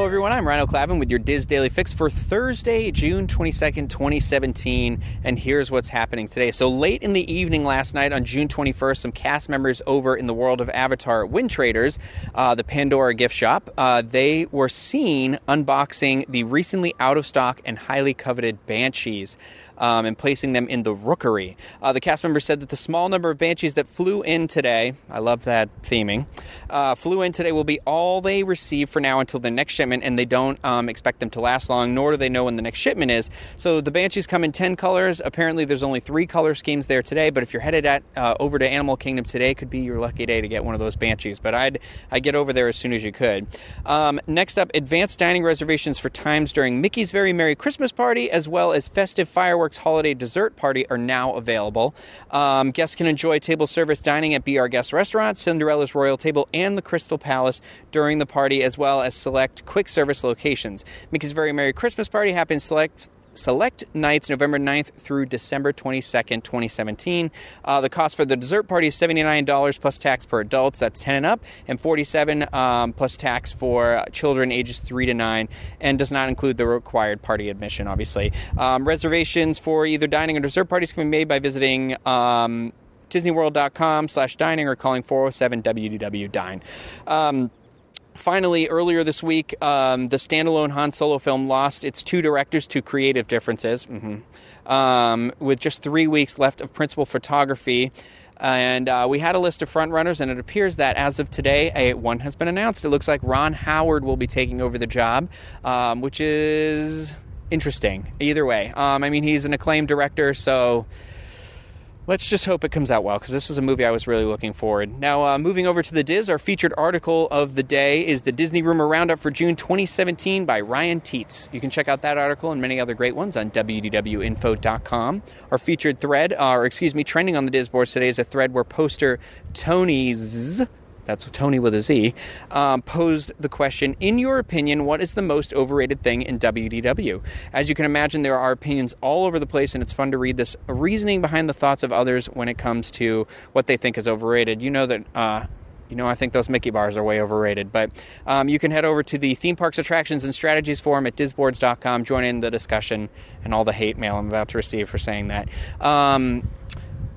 Hello, everyone. I'm Rhino Clavin with your DIS Daily Fix for Thursday, June 22nd, 2017. And here's what's happening today. So, late in the evening last night on June 21st, some cast members over in the world of Avatar Windtraders, uh, the Pandora gift shop, uh, they were seen unboxing the recently out of stock and highly coveted Banshees um, and placing them in the rookery. Uh, the cast members said that the small number of Banshees that flew in today, I love that theming, uh, flew in today will be all they receive for now until the next shipment, and they don't um, expect them to last long, nor do they know when the next shipment is. So the Banshees come in 10 colors. Apparently, there's only three color schemes there today, but if you're headed at uh, over to Animal Kingdom today, could be your lucky day to get one of those Banshees. But I'd, I'd get over there as soon as you could. Um, next up, advanced dining reservations for times during Mickey's Very Merry Christmas Party, as well as festive fireworks holiday dessert party are now available. Um, guests can enjoy table service dining at Be Our Guest Restaurant, Cinderella's Royal Table, and the Crystal Palace during the party, as well as select quick service locations. Mickey's Very Merry Christmas Party happens select select nights November 9th through December 22nd, 2017. Uh, the cost for the dessert party is $79 plus tax per adults, that's 10 and up, and 47 um, plus tax for children ages 3 to 9, and does not include the required party admission, obviously. Um, reservations for either dining or dessert parties can be made by visiting um, disneyworld.com slash dining or calling 407 WDW Dine. Um, Finally, earlier this week, um, the standalone Han Solo film lost its two directors to creative differences. Mm-hmm. Um, with just three weeks left of principal photography, and uh, we had a list of frontrunners, and it appears that as of today, a, one has been announced. It looks like Ron Howard will be taking over the job, um, which is interesting. Either way, um, I mean, he's an acclaimed director, so let's just hope it comes out well because this is a movie I was really looking forward. Now, uh, moving over to the DIS, our featured article of the day is the Disney Rumor Roundup for June 2017 by Ryan Teets. You can check out that article and many other great ones on wdwinfo.com. Our featured thread, uh, or excuse me, trending on the DIS boards today is a thread where poster Tonyz that's Tony with a Z, um, posed the question In your opinion, what is the most overrated thing in WDW? As you can imagine, there are opinions all over the place, and it's fun to read this reasoning behind the thoughts of others when it comes to what they think is overrated. You know that. Uh, you know, I think those Mickey bars are way overrated. But um, you can head over to the Theme Parks Attractions and Strategies forum at disboards.com, join in the discussion and all the hate mail I'm about to receive for saying that. Um,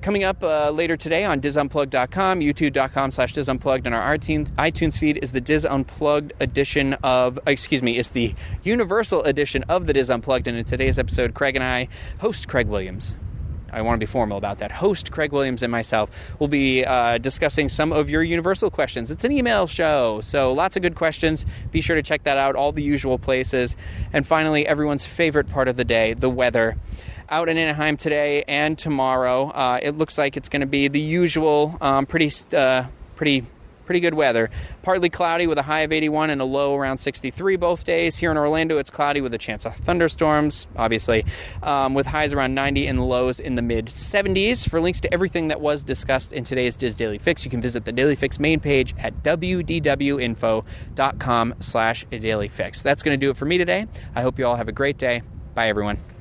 Coming up uh, later today on DISUnplugged.com, YouTube.com slash DISUnplugged, and our iTunes feed is the DIS Unplugged edition of, excuse me, is the Universal edition of the DIS Unplugged. And in today's episode, Craig and I, host Craig Williams, I want to be formal about that. Host Craig Williams and myself will be uh, discussing some of your universal questions. It's an email show, so lots of good questions. Be sure to check that out, all the usual places. And finally, everyone's favorite part of the day the weather out in Anaheim today and tomorrow. Uh, it looks like it's going to be the usual, um, pretty, uh, pretty, pretty good weather. Partly cloudy with a high of 81 and a low around 63 both days. Here in Orlando, it's cloudy with a chance of thunderstorms, obviously, um, with highs around 90 and lows in the mid 70s. For links to everything that was discussed in today's DIS Daily Fix, you can visit the Daily Fix main page at wdwinfo.com slash Daily Fix. That's going to do it for me today. I hope you all have a great day. Bye, everyone.